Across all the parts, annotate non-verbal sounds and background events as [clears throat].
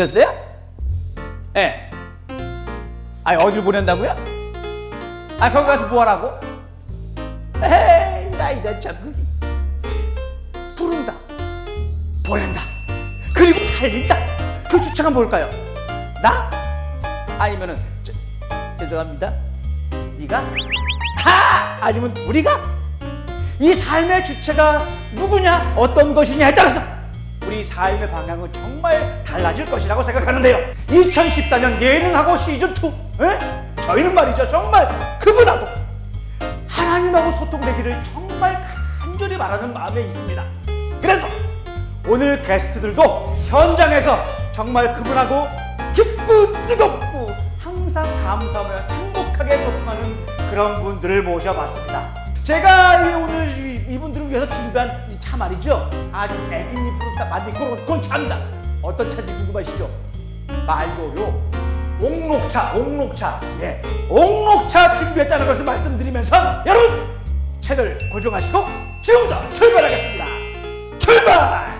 부르셨어요? 예. 아니, 어딜 보낸다고요? 아, 거기 가서 뭐 하라고? 에이, 나 이제 참. 부른다. 보낸다. 그리고 살린다. 그 주체가 뭘까요? 나? 아니면은, 저, 죄송합니다. 네가? 하! 아니면 우리가? 이 삶의 주체가 누구냐, 어떤 것이냐에 따라서 우리 삶의 방향은 정말 달라질 것이라고 생각하는데요. 2014년 예능하고 시즌2, 에? 저희는 말이죠. 정말 그분하고 하나님하고 소통되기를 정말 간절히 바라는 마음에 있습니다. 그래서 오늘 게스트들도 현장에서 정말 그분하고 기쁘 뜨겁고 항상 감사하며 행복하게 소통하는 그런 분들을 모셔봤습니다. 제가 이 오늘 이- 이분들을 위해서 준비한 이 차 말이죠. 아주 애기잎으로 딱 만든 그런 그건 차입니다. 어떤 차인지 궁금하시죠? 말고요. 옥록차, 옥록차, 예, 옥록차 준비했다는 것을 말씀드리면서 여러분 채널 고정하시고 지금부터 출발하겠습니다. 출발!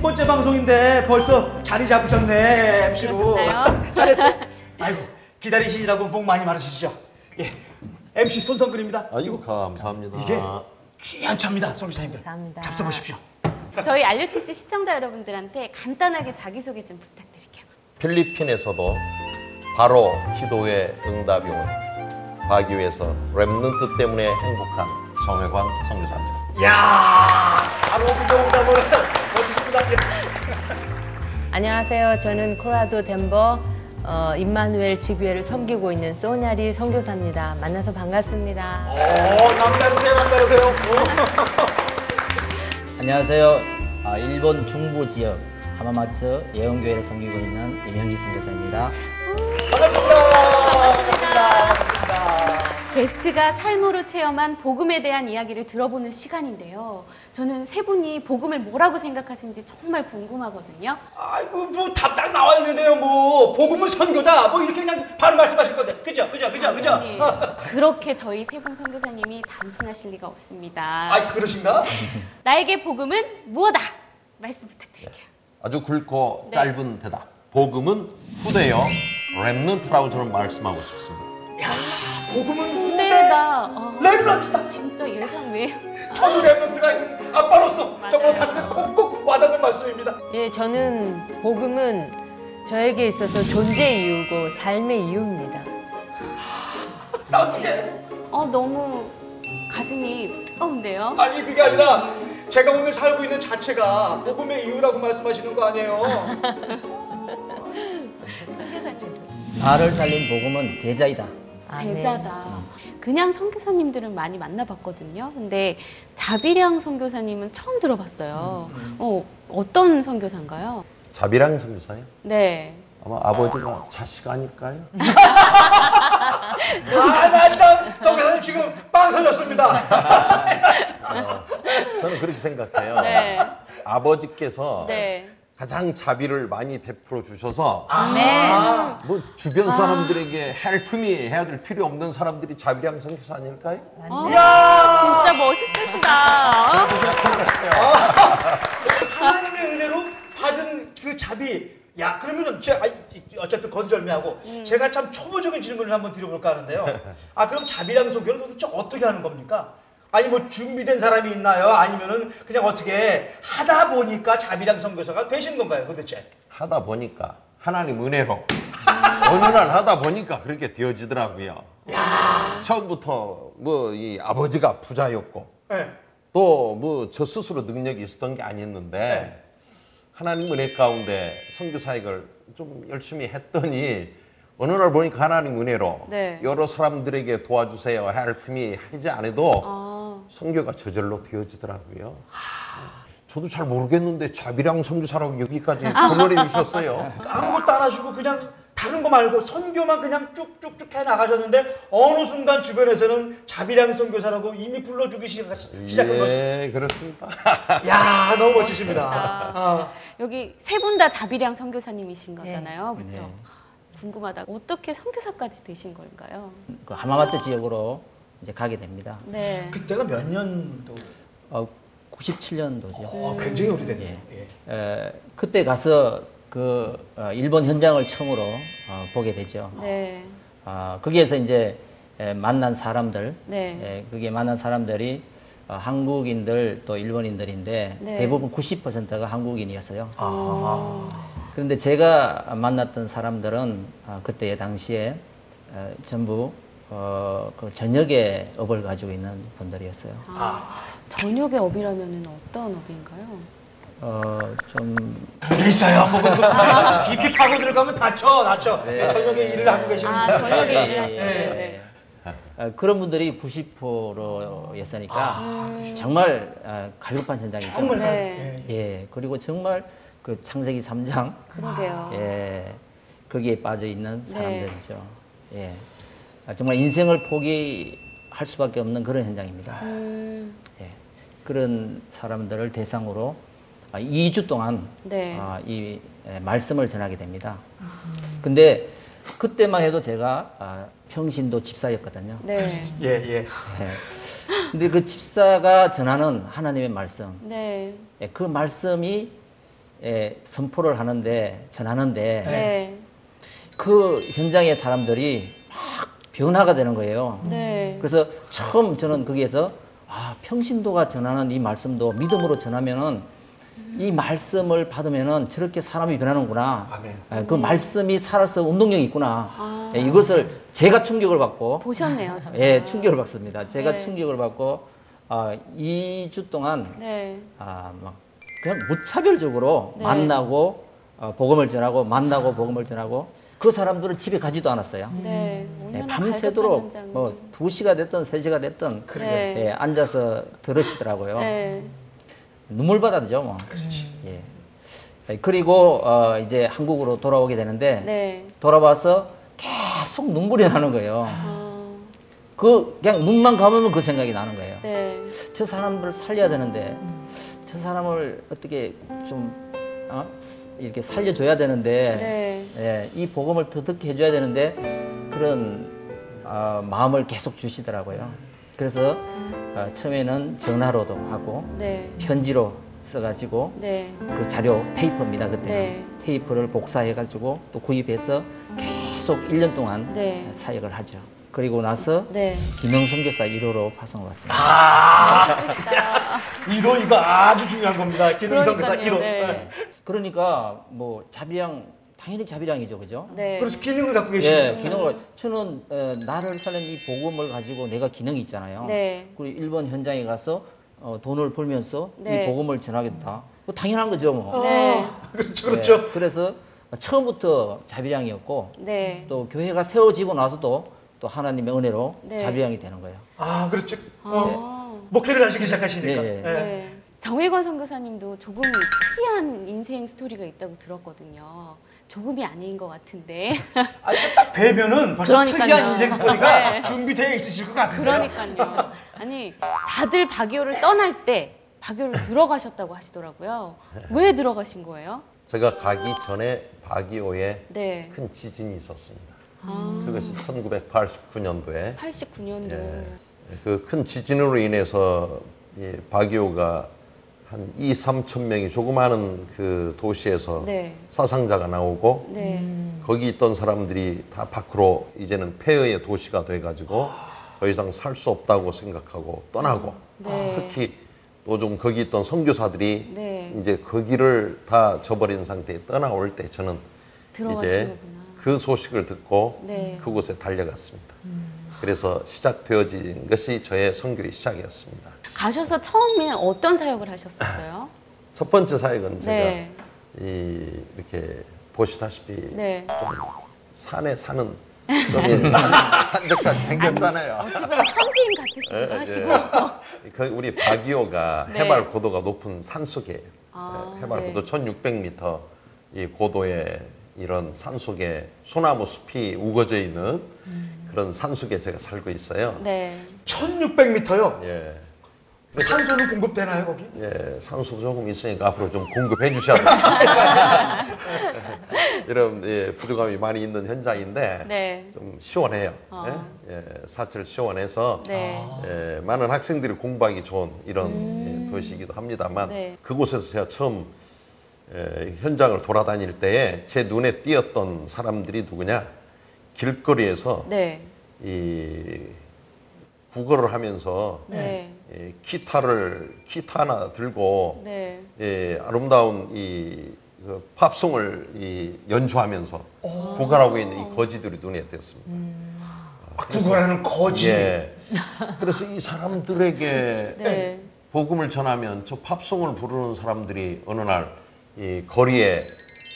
두 번째 방송인데 벌써 자리 잡으셨네 MC로? 잘했어 [laughs] 아이고 기다리시느라고 복 많이 많으시죠 예 MC 손성근입니다 아이고 감사합니다. 이게 귀한 차입니다 송기사님들 감사합니다. 잡숴보십시오 저희 알류티스 시청자 여러분들한테 간단하게 자기소개 좀 부탁드릴게요. 필리핀에서도 바로 기도의 응답이 온 바기위에서 remnant 때문에 행복한 정회관 선교사입니다. 이야 바로 그정답을 멋지십니다 예. 안녕하세요. 저는 콜로라도 덴버 어, 임마누엘 지교회를 섬기고 있는 소냐리 선교사입니다. 만나서 반갑습니다. 오 남다르세요 남다르세요 안녕하세요. 아, 일본 중부 지역 하마마츠 예언교회를 섬기고 있는 이명희 선교사입니다. 반갑습니다 반갑습니다 반갑습니다 게스트가 삶으로 체험한 복음에 대한 이야기를 들어보는 시간인데요. 저는 세 분이 복음을 뭐라고 생각하시는지 정말 궁금하거든요. 아이고 뭐 답장 나와 있는데요 뭐 복음은 선교다 뭐 이렇게 그냥 바로 말씀하실 건데 그죠 그죠 그죠 그죠 아니, 그렇게 저희 세 분 선교사님이 단순하실 리가 없습니다. 아 그러신가 [laughs] 나에게 복음은 무엇다? 말씀 부탁드릴게요. 아주 굵고 네. 짧은 대답. 복음은 후대요. remnant라고 저는 말씀하고 싶습니다. 복음은 후대다. 어, remnant다 진짜 예상 외. 저도 remnant가 있는 아빠로서 정말 맞아요. 가슴에 콕콕 와닿는 말씀입니다 예, 저는 복음은 저에게 있어서 존재 이유고 삶의 이유입니다. 나 어떻게 어 너무 가슴이 뜨거운데요. 아니 그게 아니라 제가 오늘 살고 있는 자체가 복음의 이유라고 말씀하시는 거 아니에요 [laughs] 나를 살린 복음은 제자이다. 아멘. 제자다. 그냥 선교사님들은 많이 만나봤거든요. 근데 자비량 선교사님은 처음 들어봤어요. 어 어떤 선교사인가요? 자비랑 성교사요? 네. 아마 아버지가 자식 아닐까요? [laughs] 아나참 성교사님 지금 빵 터졌습니다 어, 저는 그렇게 생각해요. 네. 아버지께서 네. 가장 자비를 많이 베풀어 주셔서 네. 뭐 주변 사람들에게 헬프미 해야 될 필요 없는 사람들이 자비랑 성교사 아닐까요? 어, 이야 진짜 멋있으시다. 하나님의 은혜로 받은 그 자비 야 그러면은 제가 아이, 어쨌든 건절미하고 음. 제가 참 초보적인 질문을 한번 드려볼까 하는데요 아 그럼 자비랑 소개를 도대체 어떻게 하는 겁니까? 아니 뭐 준비된 사람이 있나요? 아니면은 그냥 어떻게 하다 보니까 자비랑 선교사가 되신 건가요 도대체? 하다 보니까 하나님 은혜로 어느 날 하다 보니까 그렇게 되어지더라고요. 처음부터 뭐 이 아버지가 부자였고 네. 또뭐 저 스스로 능력이 있었던 게 아니었는데 하나님 은혜 가운데 선교 사역을 좀 열심히 했더니 어느 날 보니까 하나님 은혜로 네. 여러 사람들에게 도와주세요 헬프미 하지 않아도 아, 선교가 저절로 되어지더라고요. 저도 잘 모르겠는데 자비랑 선교사라고 여기까지 번호해 주셨어요. [laughs] 아무것도 안 하시고 그냥 다른 거 말고 선교만 그냥 쭉쭉쭉 해 나가셨는데 어느 순간 주변에서는 자비량 선교사라고 이미 불러주기 시작- 시작한 거죠. 예, 그렇습니다. [laughs] 야 너무 멋지십니다. 아, 여기 세 분 다 자비량 선교사님이신 네. 거잖아요. 그렇죠? 네. 궁금하다. 어떻게 선교사까지 되신 걸까요? 그 하마마트 지역으로 이제 가게 됩니다. 네. 그때가 몇 년도? 어, 97년도죠. 어, 굉장히 오래됐네요. 예. 예. 에, 그때 가서 그 어, 일본 현장을 처음으로 어, 보게 되죠. 네. 아, 거기에서 이제 에, 만난 사람들, 네. 에, 그게 만난 사람들이 어, 한국인들 또 일본인들인데 네. 대부분 90%가 한국인이었어요. 아, 그런데 제가 만났던 사람들은 아, 그때 당시에 어, 전부 어, 그 저녁에 업을 가지고 있는 분들이었어요. 아, 저녁의 업이라면 어떤 업인가요? 어, 좀 있어요. [laughs] 깊이 파고 들어가면 다쳐, 다쳐. 네. 저녁에 일을 하고 계시는 아, 분들. 저녁에 예, 일을 예, 하시는. 예. 어, 그런 분들이 90%였으니까 음. 정말 어, 갈급한 현장이죠. 정말 네. 예. 예, 그리고 정말 그 창세기 3장 그러게요. 예, 거기에 빠져 있는 네. 사람들이죠. 예, 아, 정말 인생을 포기할 수밖에 없는 그런 현장입니다. 음, 예, 그런 사람들을 대상으로 아, 2주 동안 네. 아, 이 예, 말씀을 전하게 됩니다. 근데 그때만 해도 제가 아, 평신도 집사였거든요. 네. [laughs] 예, 예. 예. 근데 그 집사가 전하는 하나님의 말씀, 네. 예, 그 말씀이 예, 선포를 하는데 전하는데 네. 그 현장의 사람들이 막 변화가 되는 거예요. 네. 그래서 처음 저는 거기에서 아 평신도가 전하는 이 말씀도 믿음으로 전하면은 이 말씀을 받으면은 저렇게 사람이 변하는구나. 아멘. 예, 그 말씀이 살아서 운동력이 있구나. 아. 예, 이것을 제가 충격을 받고 보셨네요. [laughs] 정말. 예, 충격을 받습니다. 제가 네. 충격을 받고 아, 2주 동안 네. 아, 막 그냥 무차별적으로 네. 만나고 어, 복음을 전하고 만나고 복음을 전하고 그 사람들은 집에 가지도 않았어요. 네. 예, 얼마나 밤새도록. 뭐 2시가 됐든 3시가 됐든 네. 예, 앉아서 들으시더라고요. 네. 눈물바다죠, 뭐. 예. 예, 그리고 어, 이제 한국으로 돌아오게 되는데 네. 돌아와서 계속 눈물이 나는 거예요. 아, 그 그냥 눈만 감으면 그 생각이 나는 거예요. 네. 저 사람을 살려야 되는데 저 사람을 어떻게 좀 어? 이렇게 살려줘야 되는데 네. 예, 이 복음을 더 듣게 해줘야 되는데 그런 어, 마음을 계속 주시더라고요. 그래서 어, 처음에는 전화로도 하고 네. 편지로 써가지고 네. 그 자료 테이프입니다 그때는 네. 테이프를 복사해가지고 또 구입해서 계속 1년 동안 네. 사역을 하죠. 그리고 나서 네. 기능 선교사 1호로 파송을 왔습니다. 아, 1호 이거 아주 중요한 겁니다. 기능성교사 그러니까요, 1호. 네. 그러니까 뭐 자비량 당연히 자비량이죠, 그죠? 네. 그래서 기능을 갖고 계시는 예. 기능을 저는 어, 나를 살린 이 복음을 가지고 내가 기능이 있잖아요. 네. 그리고 일본 현장에 가서 어, 돈을 벌면서 네. 이 복음을 전하겠다. 뭐 당연한 거죠, 뭐. 네. [laughs] 그렇죠, 그렇죠. 예, 그래서 처음부터 자비량이었고 네. 또 교회가 세워지고 나서도 또 하나님의 은혜로 네. 자비량이 되는 거예요. 아, 그렇죠. 어, 아. 목회를 하시기 시작하시니까. 네, 네. 예. 네. 정혜권 선교사님도 조금 특이한 인생 스토리가 있다고 들었거든요. 조금이 아닌 것 같은데. 아, 딱 뵈면은 벌써 그러니까요. 특이한 인생 스토리가 네. 준비되어 있으실 것 같은데요. 그러니까요. 아니, 다들 바기오를 떠날 때 바기오를 들어가셨다고 하시더라고요. 왜 들어가신 거예요? 제가 가기 전에 바기오에 네. 큰 지진이 있었습니다. 아, 그것이 1989년도에 89년도. 예, 그큰 지진으로 인해서 이 바기오가 한 2, 3천 명이 조그마한 그 도시에서 네. 사상자가 나오고 네. 거기 있던 사람들이 다 밖으로 이제는 폐허의 도시가 돼가지고 더 이상 살 수 없다고 생각하고 떠나고 네. 특히 또 좀 거기 있던 선교사들이 네. 이제 거기를 다 저버린 상태에 떠나올 때 저는 이제 들어가시는구나. 그 소식을 듣고 네. 그곳에 달려갔습니다. 그래서 시작되어진 것이 저의 선교의 시작이었습니다. 가셔서 처음에 어떤 사역을 하셨었어요? [clears throat] 첫 번째 사역은 제가 네. 이 이렇게 보시다시피 네. 산에 사는 [laughs] 좀 한적하게 생겼잖아요. 현지인 같으시기도 하시고. 예. [laughs] 그 우리 바기오가 네. 해발 고도가 높은 산 속에 아, 예, 해발 네. 고도 1,600m 이 고도의 이런 산 속에 소나무 숲이 우거져 있는 그런 산 속에 제가 살고 있어요. 음. 네. 1600m요. 예. 산소는 공급되나요, 거기? 예, 산소 조금 있으니까 앞으로 좀 공급해 주셔야 돼요. [laughs] 이런 예, 부족함이 많이 있는 현장인데 네. 좀 시원해요. 아. 예? 예, 사철 시원해서 네. 예, 많은 학생들이 공부하기 좋은 이런 음. 예, 도시이기도 합니다만 네. 그곳에서 제가 처음 예, 현장을 돌아다닐 때에 제 눈에 띄었던 사람들이 누구냐 길거리에서 네. 이 구걸을 하면서 네. 예, 기타를 기타 하나 들고 네. 예, 아름다운 이 그 팝송을 이 연주하면서 구걸하고 있는 이 거지들이 눈에 띄었습니다. 아, 구걸하는 거지. 예. [laughs] 그래서 이 사람들에게 네. 복음을 전하면 저 팝송을 부르는 사람들이 어느 날 이 거리에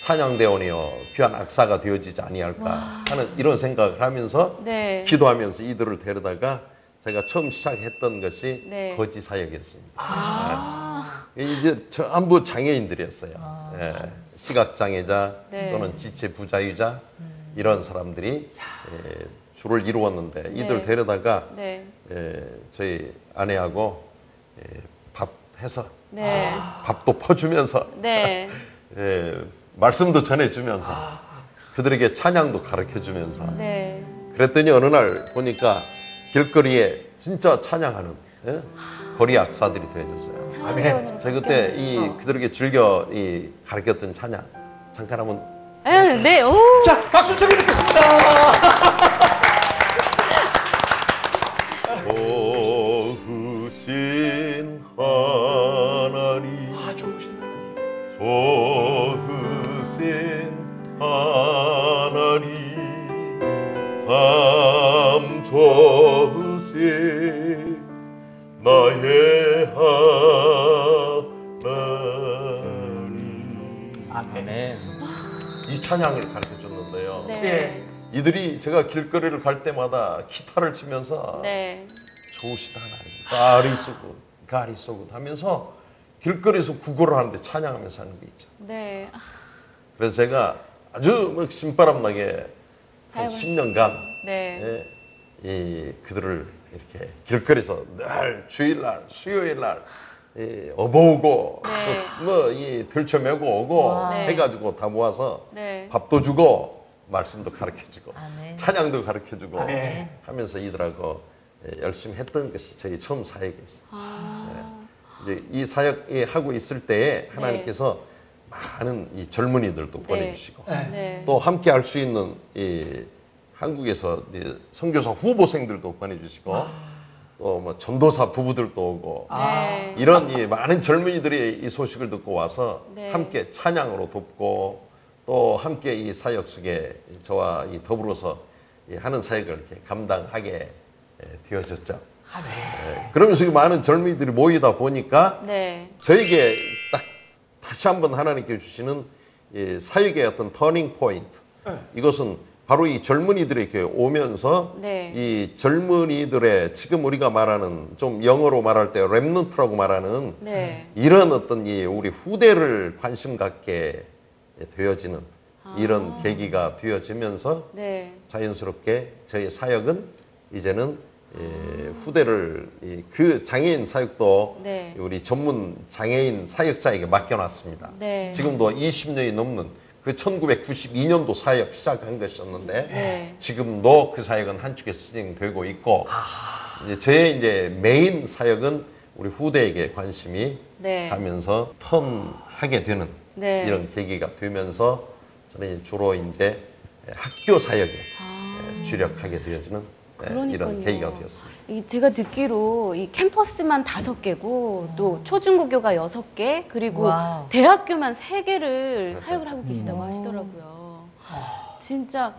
찬양대원이여 귀한 악사가 되어지지 아니할까 하는 이런 생각을 하면서 네. 기도하면서 이들을 데려다가 제가 처음 시작했던 것이 네. 거지 사역이었습니다. 아. 예. 이제 전부 장애인들이었어요. 예. 시각장애자 네. 또는 지체 부자유자 이런 사람들이 예, 주를 이루었는데 이들 네. 데려다가 네. 예, 저희 아내하고 예, 밥 해서 네. 밥도 퍼주면서 네. [laughs] 예, 말씀도 전해주면서 그들에게 찬양도 가르쳐주면서 네. 그랬더니 어느 날 보니까 길거리에 진짜 찬양하는 예? 거리 악사들이 되어졌어요. 찬양대원으로 제가 그때 이 바뀌었네요. 그들에게 즐겨 이 가르쳤던 찬양 잠깐 한번 네. 네. 오. 자, 박수 청해 듣겠습니다. 찬양을 가르쳐 줬는데요. 네. 예. 이들이 제가 길거리를 갈 때마다 기타를 치면서 네. 좋으시다 하나님. 가리 쏘고 가리 쏘고 하면서 길거리에서 구걸을 하는데 찬양하면서 하는 게 있죠. 네. 아, 그래서 제가 아주 막 신바람 나게 한 사역을 10년간 네. 이 그들을 이렇게 길거리에서 늘 주일날 수요일날 이 업어오고 네. [laughs] 뭐이 들쳐매고 오고 와. 네. 해가지고 다 모아서 네. 밥도 주고 말씀도 가르쳐주고 아멘. 찬양도 가르쳐주고 아멘. 하면서 이들하고 예, 열심히 했던 것이 저희 처음 사역이었어요. 아. 이제 이 사역 하고 있을 때에 하나님께서 많은 이 젊은이들도 보내주시고 네. 네. 또 함께 할 수 있는 이 한국에서 이 선교사 후보생들도 보내주시고 또 뭐 전도사 부부들도 오고 네. 이런 이 많은 젊은이들이 이 소식을 듣고 와서 네. 함께 찬양으로 돕고 또 함께 이 사역 속에 저와 이 더불어서 이 하는 사역을 이렇게 감당하게 예, 되어졌죠. 예, 그러면서 이 많은 젊은이들이 모이다 보니까 네. 저에게 딱 다시 한번 하나님께 주시는 이 사역의 어떤 turning point. 네. 이것은 바로 이 젊은이들에게 오면서 네. 이 젊은이들의 지금 우리가 말하는 좀 영어로 말할 때 remnant라고 말하는 네. 이런 어떤 이 우리 후대를 관심 갖게 되어지는 이런 아. 계기가 되어지면서 네. 자연스럽게 저희 사역은 이제는 예, 후대를 이그 장애인 사역도 네. 우리 전문 장애인 사역자에게 맡겨놨습니다. 네. 지금도 20년이 넘는 그 1992년도 사역 시작한 것이었는데 네. 지금도 그 사역은 한쪽에서 진행되고 있고 이제 저의 이제 메인 사역은 우리 후대에게 관심이 네. 가면서 턴하게 되는 네. 이런 계기가 되면서 저는 이제 주로 이제 학교 사역에 아. 예, 주력하게 되어지는 예, 그러니까요. 이런 계기가 되었습니다. 이 제가 듣기로 이 캠퍼스만 다섯 개고 또 초중고교가 여섯 개 그리고 wow. 대학교만 세 개를 사역을 하고 계시다고 음. 하시더라고요. 진짜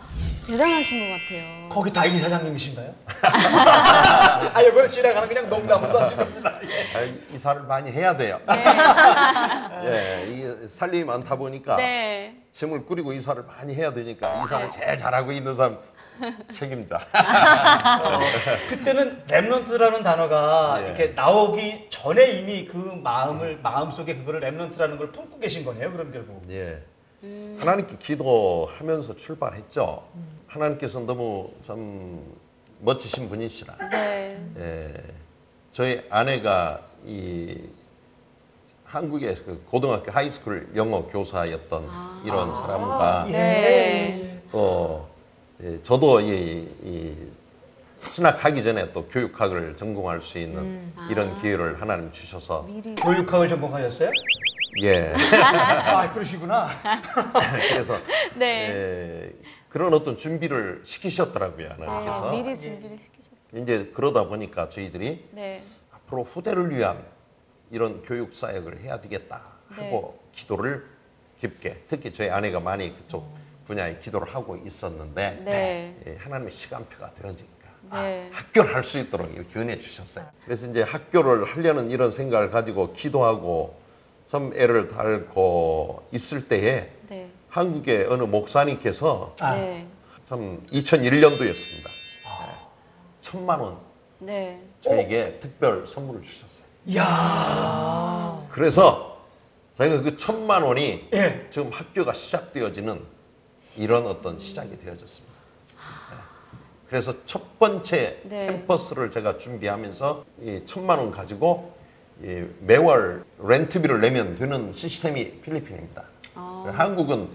대단하신 것 같아요. 거기 다 이사장님이신가요? [laughs] 아, 이걸 지나가는 그냥 농담으로 하십니다. 아, 이사를 많이 해야 돼요. [laughs] 예, 이 살림이 많다 보니까 네. 짐을 꾸리고 이사를 많이 해야 되니까 이사를 제일 잘하고 있는 사람 [laughs] 책임자. [laughs] 그때는 remnant라는 단어가 예. 이렇게 나오기 전에 이미 그 마음을 마음속에 그거를 remnant라는 걸 품고 계신 거네요. 그럼 결국. 예. 음. 하나님께 기도하면서 출발했죠. 하나님께서 너무 참 멋지신 분이시라. 네. 예, 저희 아내가 이 한국의 그 고등학교 high school 영어 교사였던 아. 이런 사람과 예. 네. 또 예, 저도 이, 이 신학하기 전에 또 교육학을 전공할 수 있는 음. 이런 아. 기회를 하나님 주셔서 미리. 교육학을 전공하셨어요? 예 [laughs] 아, 그러시구나. [laughs] 그래서 네. 예, 그런 어떤 준비를 시키셨더라고요 하나님께서 네. 미리 준비를 시키셨어요. 이제 그러다 보니까 저희들이 네. 앞으로 후대를 위한 이런 교육 사역을 해야 되겠다 하고 기도를 깊게 특히 저희 아내가 많이 그쪽 분야에 기도를 하고 있었는데 네. 예, 하나님의 시간표가 되어지니까 네. 아, 학교를 할 수 있도록 이렇게 은혜 주셨어요. 그래서 이제 학교를 하려는 이런 생각을 가지고 기도하고 좀 애를 달고 있을 때에 네. 한국의 어느 목사님께서 아. 네. 참 2001년도였습니다. 천만 원 네. 저에게 특별 선물을 주셨어요. 이야. 그래서 저희가 그 천만 원이 예. 지금 학교가 시작되어지는 이런 어떤 시작이 되어졌습니다. 네. 그래서 첫 번째 네. 캠퍼스를 제가 준비하면서 이 천만 원 가지고 이 매월 렌트비를 내면 되는 시스템이 필리핀입니다. 아. 한국은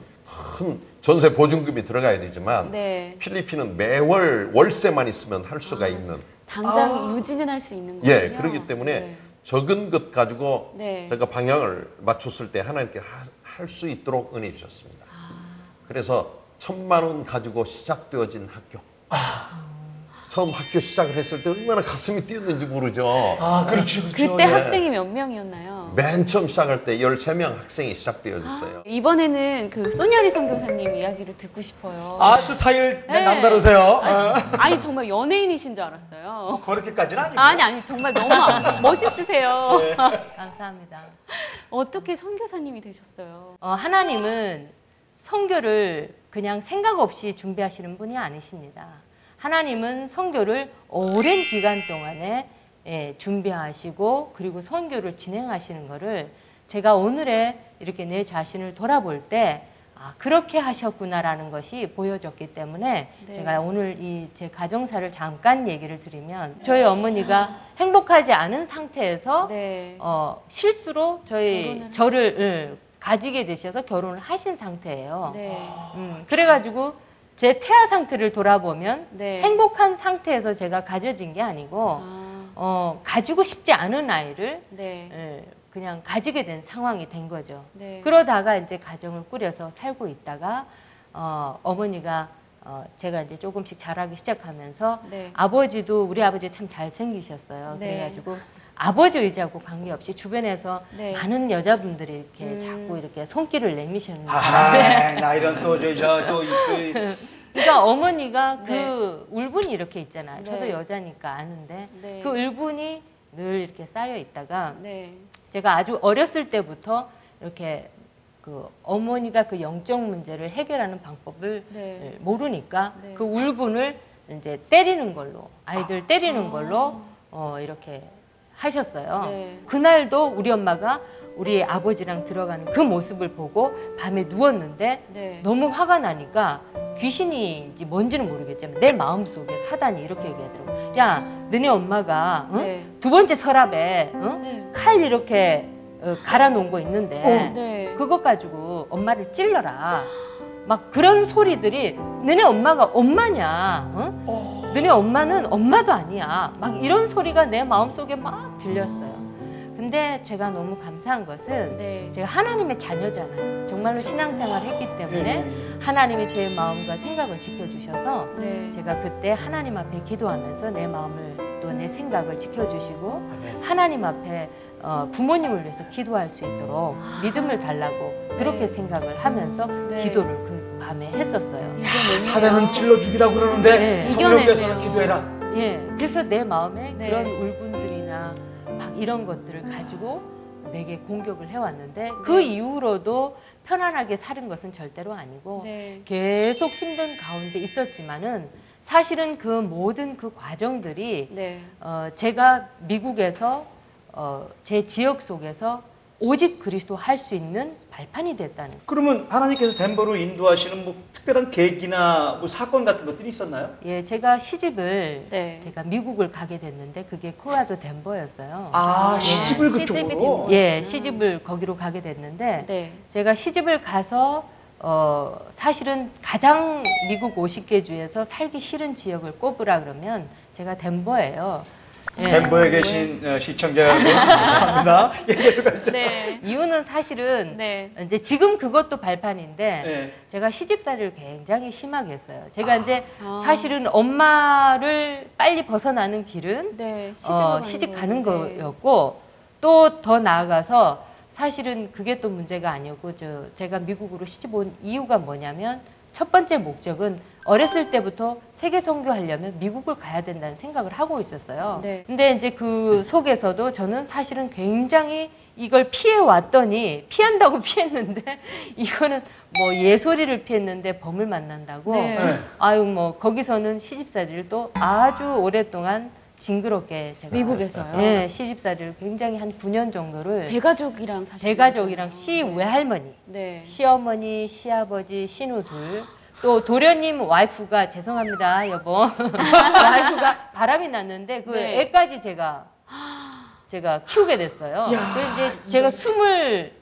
큰 전세 보증금이 들어가야 되지만 네. 필리핀은 매월 월세만 있으면 할 수가 있는 당장 유지는 할 수 있는 거군요. 예, 그렇기 때문에 네. 적은 것 가지고 네. 제가 방향을 맞췄을 때 하나님께 할 수 있도록 은혜 주셨습니다. 아. 그래서 천만 원 가지고 시작되어진 학교. 처음 학교 시작을 했을 때 얼마나 가슴이 뛰었는지 모르죠. 아, 그렇죠. 그렇죠. 그때 예. 학생이 몇 명이었나요? 맨 처음 시작할 때 13명 학생이 시작되어졌어요. 이번에는 그 소녀리 선교사님 이야기를 듣고 싶어요. 아, 스타일 네. 남다르세요. 아니, 어. 아니, 정말 연예인이신 줄 알았어요. 그렇게까지는 아니고. 아니 아니 정말 너무 멋있으세요. 감사합니다. 어떻게 선교사님이 되셨어요? 어, 하나님은 성교를 그냥 생각 없이 준비하시는 분이 아니십니다. 하나님은 성교를 오랜 기간 동안에 예, 준비하시고 그리고 선교를 진행하시는 것을 제가 오늘에 이렇게 내 자신을 돌아볼 때 아, 그렇게 하셨구나라는 것이 보여졌기 때문에 네. 제가 오늘 이 제 가정사를 잠깐 얘기를 드리면 저희 어머니가 [laughs] 행복하지 않은 상태에서 네. 어, 실수로 저희 저를 예, 가지게 되셔서 결혼을 하신 상태예요. 네. 음, 그래가지고 제 태아 상태를 돌아보면 네. 행복한 상태에서 제가 가져진 게 아니고 아, 어, 가지고 싶지 않은 아이를 네. 예, 그냥 가지게 된 상황이 된 거죠. 네. 그러다가 이제 가정을 꾸려서 살고 있다가 어, 어머니가 어, 제가 이제 조금씩 자라기 시작하면서 네. 아버지도 우리 아버지 참 잘생기셨어요. 네. 그래가지고 아버지 의지하고 관계없이 주변에서 네. 많은 여자분들이 이렇게 음. 자꾸 이렇게 손길을 내미셨는데 아, [laughs] 나 이런 또, 저, 저, 또, 이- 그, [laughs] 그러니까 어머니가 네. 그 울분이 이렇게 있잖아요. 네. 저도 여자니까 아는데 네. 그 울분이 늘 이렇게 쌓여 있다가 네. 제가 아주 어렸을 때부터 이렇게 그 어머니가 그 영적 문제를 해결하는 방법을 네. 모르니까 네. 그 울분을 이제 때리는 걸로 아이들 때리는 아. 걸로 어 이렇게 하셨어요. 네. 그날도 우리 엄마가 우리 아버지랑 들어가는 그 모습을 보고 밤에 누웠는데 네. 너무 화가 나니까 귀신이인지 뭔지는 모르겠지만 내 마음속에 사단이 이렇게 얘기하더라고. 야, 너네 엄마가 응? 네. 두 번째 서랍에 응? 네. 칼 이렇게 어, 갈아 놓은 거 있는데 네. 그것 가지고 엄마를 찔러라. 막 그런 소리들이 너네 엄마가 엄마냐? 응? 어. 너네 엄마는 엄마도 아니야. 막 이런 소리가 내 마음속에 막 들렸어요. 근데 제가 너무 감사한 것은 네. 제가 하나님의 자녀잖아요. 정말로 신앙생활을 했기 때문에 하나님이 제 마음과 생각을 지켜주셔서 네. 제가 그때 하나님 앞에 기도하면서 내 마음을 또 내 생각을 지켜주시고 아멘. 하나님 앞에 어, 부모님을 위해서 기도할 수 있도록 믿음을 달라고 그렇게 네. 생각을 하면서 네. 기도를 그 밤에 했었어요. 사단은 찔러 죽이라고 그러는데 네. 성령께서는. 기도해라. 예, 그래서 내 마음에 네. 그런 울분들이나 막 이런 것들을 가지고 내게 공격을 해왔는데 그 네. 이후로도 편안하게 사는 것은 절대로 아니고 네. 계속 힘든 가운데 있었지만은 사실은 그 모든 그 과정들이 네. 어, 제가 미국에서 어, 제 지역 속에서 오직 그리스도 할 수 있는 발판이 됐다는 거. 그러면 하나님께서 덴버로 인도하시는 뭐 특별한 계기나 뭐 사건 같은 것들이 있었나요? 예, 제가 시집을 네. 제가 미국을 가게 됐는데 그게 콜라도 덴버였어요. 아, 예. 시집을 시집이 그쪽으로. 예, 시집을 거기로 가게 됐는데 네. 제가 시집을 가서 어, 사실은 가장 미국 50개 주에서 살기 싫은 지역을 꼽으라 그러면 제가 덴버예요. 예. 덴버에 계신 어, 시청자 여러분 [laughs] 감사합니다. 예, 계속하세요. 네. 이유는 사실은 네. 이제 지금 그것도 발판인데 네. 제가 시집살이를 굉장히 심하게 했어요. 제가 이제 아. 사실은 엄마를 빨리 벗어나는 길은 네. 어, 시집 가는. 거였고 또 더 나아가서 사실은 그게 또 문제가 아니었고 저 제가 미국으로 시집 온 이유가 뭐냐면 첫 번째 목적은 어렸을 때부터 세계 선교하려면 미국을 가야 된다는 생각을 하고 있었어요. 네. 근데 이제 그 속에서도 저는 사실은 굉장히 이걸 피해 왔더니 피한다고 [laughs] 피했는데 이거는 뭐 예소리를 피했는데 범을 만난다고 네. 네. 아유 뭐 거기서는 시집살이를 또 아주 오랫동안 징그럽게 제가 미국에서요? 예 시집살이를 굉장히 한 9년 정도를 대가족이랑 사실 대가족이랑 시 외할머니 네. 시어머니 시아버지 신우 둘 또 도련님 와이프가 죄송합니다 여보 [laughs] 와이프가 바람이 났는데 그 네. 애까지 제가 제가 키우게 됐어요. 야, 그래서 이제 제가 스물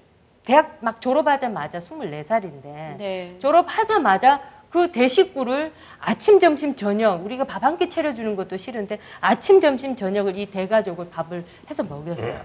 대학 막 졸업하자마자 24살인데 네. 졸업하자마자 그 대식구를 아침, 점심, 저녁 우리가 밥 한 끼 차려주는 것도 싫은데 아침, 점심, 저녁을 이 대가족을 밥을 해서 먹였어요.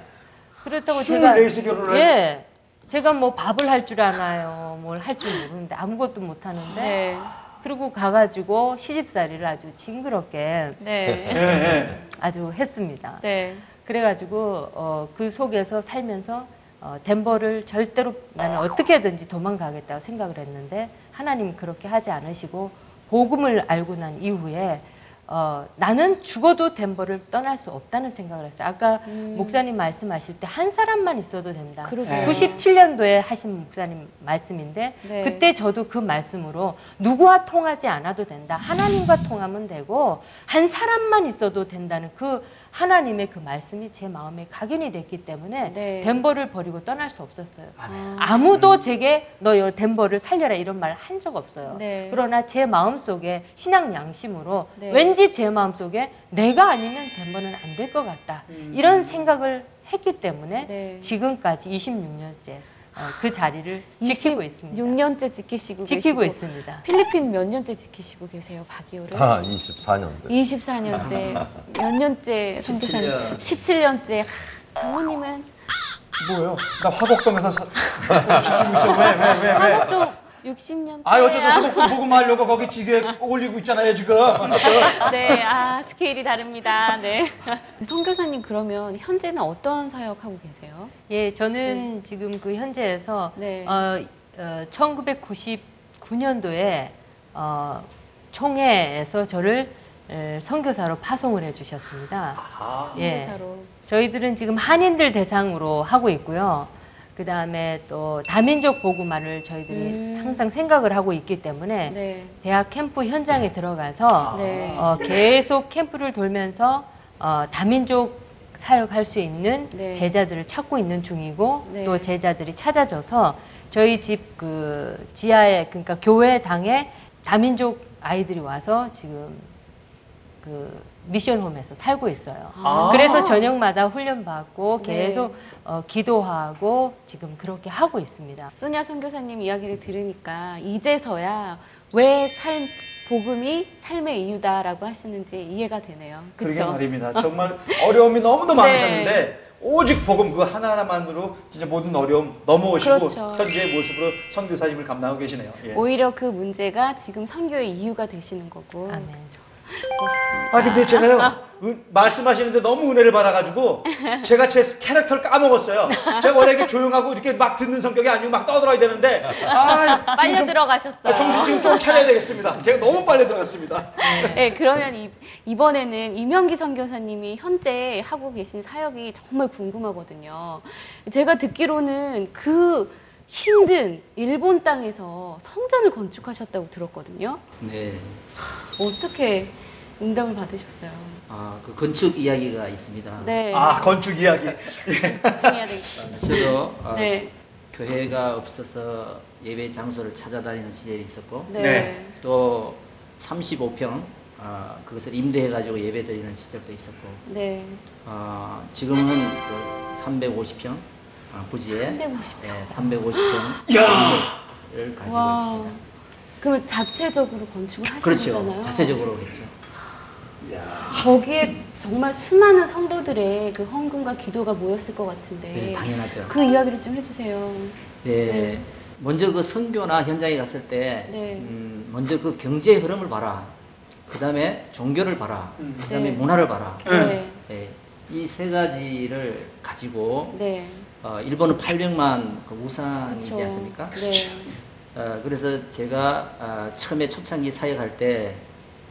그렇다고 제가 24세 결혼을 예, 제가 뭐 밥을 할 줄 아나요, 뭘 할 줄 모르는데 아무것도 못 하는데 네. 그리고 가가지고 시집살이를 아주 징그럽게 예, 네. 예. 아주 했습니다. 네. 그래가지고 어, 그 속에서 살면서 어, 덴버를 절대로 나는 어떻게든지 도망가겠다고 생각을 했는데 하나님 그렇게 하지 않으시고 복음을 알고 난 이후에 어, 나는 죽어도 덴버를 떠날 수 없다는 생각을 했어요. 아까 음. 목사님 말씀하실 때 한 사람만 있어도 된다. 그러게요. 97년도에 하신 목사님 말씀인데 네. 그때 저도 그 말씀으로 누구와 통하지 않아도 된다. 하나님과 통하면 되고 한 사람만 있어도 된다는 그 하나님의 그 말씀이 제 마음에 각인이 됐기 때문에 네. 덴버를 버리고 떠날 수 없었어요. 아. 아무도 제게 너여 덴버를 살려라 이런 말 한 적 없어요. 네. 그러나 제 마음 속에 신앙 양심으로 네. 왠지 제 마음 속에 내가 아니면 덴버는 안 될 것 같다. 음. 이런 생각을 했기 때문에 네. 지금까지 26년째 어, 그 자리를 지키고 있습니다. 6년째 지키시고 지키고 계시고. 있습니다. 필리핀 몇 년째 지키시고 계세요, 바기오를? 아, 24년도. 24년째. [laughs] 몇 년째 선교사님? 17년. 17년 째. 장모님은 뭐예요? 나 화곡동에서 사... 왜, 왜, 왜, 왜? 한국도 60년째. 아, 어쨌든 화곡동 [laughs] 보고하려고 거기 지게 올리고 있잖아요, 지금. [laughs] 네, 아, 스케일이 다릅니다. 네. [laughs] 선교사님 그러면 현재는 어떤 사역하고 계세요? 예, 저는 지금 그 현재에서 네. 어, 1999년도에 어, 총회에서 저를 에, 선교사로 파송을 해주셨습니다. 아, 예. 선교사로. 저희들은 지금 한인들 대상으로 하고 있고요. 그 다음에 또 다민족 보고만을 저희들이 음. 항상 생각을 하고 있기 때문에 네. 대학 캠프 현장에 들어가서 네. 어, 계속 캠프를 돌면서 어, 다민족 사역할 수 있는 네. 제자들을 찾고 있는 중이고 네. 또 제자들이 찾아져서 저희 집 그 지하에 그러니까 교회 당에 다민족 아이들이 와서 지금 그 미션홈에서 살고 있어요. 아. 그래서 저녁마다 훈련 받고 네. 계속 어, 기도하고 지금 그렇게 하고 있습니다. 소냐 선교사님 이야기를 들으니까 이제서야 왜 삶, 복음이 삶의 이유다라고 하시는지 이해가 되네요. 그러게 그렇죠? 말입니다. [laughs] 정말 어려움이 너무도 네. 많으셨는데 오직 복음 그 하나하나만으로 진짜 모든 어려움 넘어오시고 그렇죠. 현재의 모습으로 선교사님을 감당하고 계시네요. 예. 오히려 그 문제가 지금 선교의 이유가 되시는 거고. 아멘. 아 근데 제가요 [laughs] 은- 말씀하시는데 너무 은혜를 받아가지고 제가 제 캐릭터를 까먹었어요. 제가 원래 이렇게 조용하고 이렇게 막 듣는 성격이 아니고 막 떠들어야 되는데 아, [laughs] 빨려 지금 좀- 들어가셨어요. 아, 정신 지금 좀 차려야 되겠습니다. 제가 너무 빨리 들어갔습니다. 네, 그러면 이, 이번에는 이명기 선교사님이 현재 하고 계신 사역이 정말 궁금하거든요. 제가 듣기로는 그 힘든 일본 땅에서 성전을 건축하셨다고 들었거든요. 네. 어떻게 응답을 받으셨어요? 아, 그 건축 이야기가 있습니다. 네. 아 건축 이야기. 예. 집중해야 되겠어요. 저도 어, 네. 교회가 없어서 예배 장소를 찾아다니는 시절이 있었고 네. 네. 또 35평 아, 그것을 임대해가지고 예배 드리는 시절도 있었고 네. 어, 지금은 그 350평 아, 부지에 350평. 예, 350평 이야! 를 가지고 와. 있습니다. 그러면 자체적으로 건축을 하신 그렇죠. 거잖아요. 자체적으로 했죠. 거기에 정말 수많은 성도들의 그 헌금과 기도가 모였을 것 같은데 네, 당연하죠. 그 이야기를 좀 해주세요. 네. 네. 먼저 그 선교나 현장에 갔을 때, 네. 음, 먼저 그 경제의 흐름을 봐라. 그 다음에 종교를 봐라. 음. 그 다음에 네. 문화를 봐라. 네. 이세 가지를 가지고, 네. 어, 일본은 800만 그 우상이지 그렇죠. 않습니까? 네. 어, 그래서 제가 어, 처음에 초창기 사역할 때,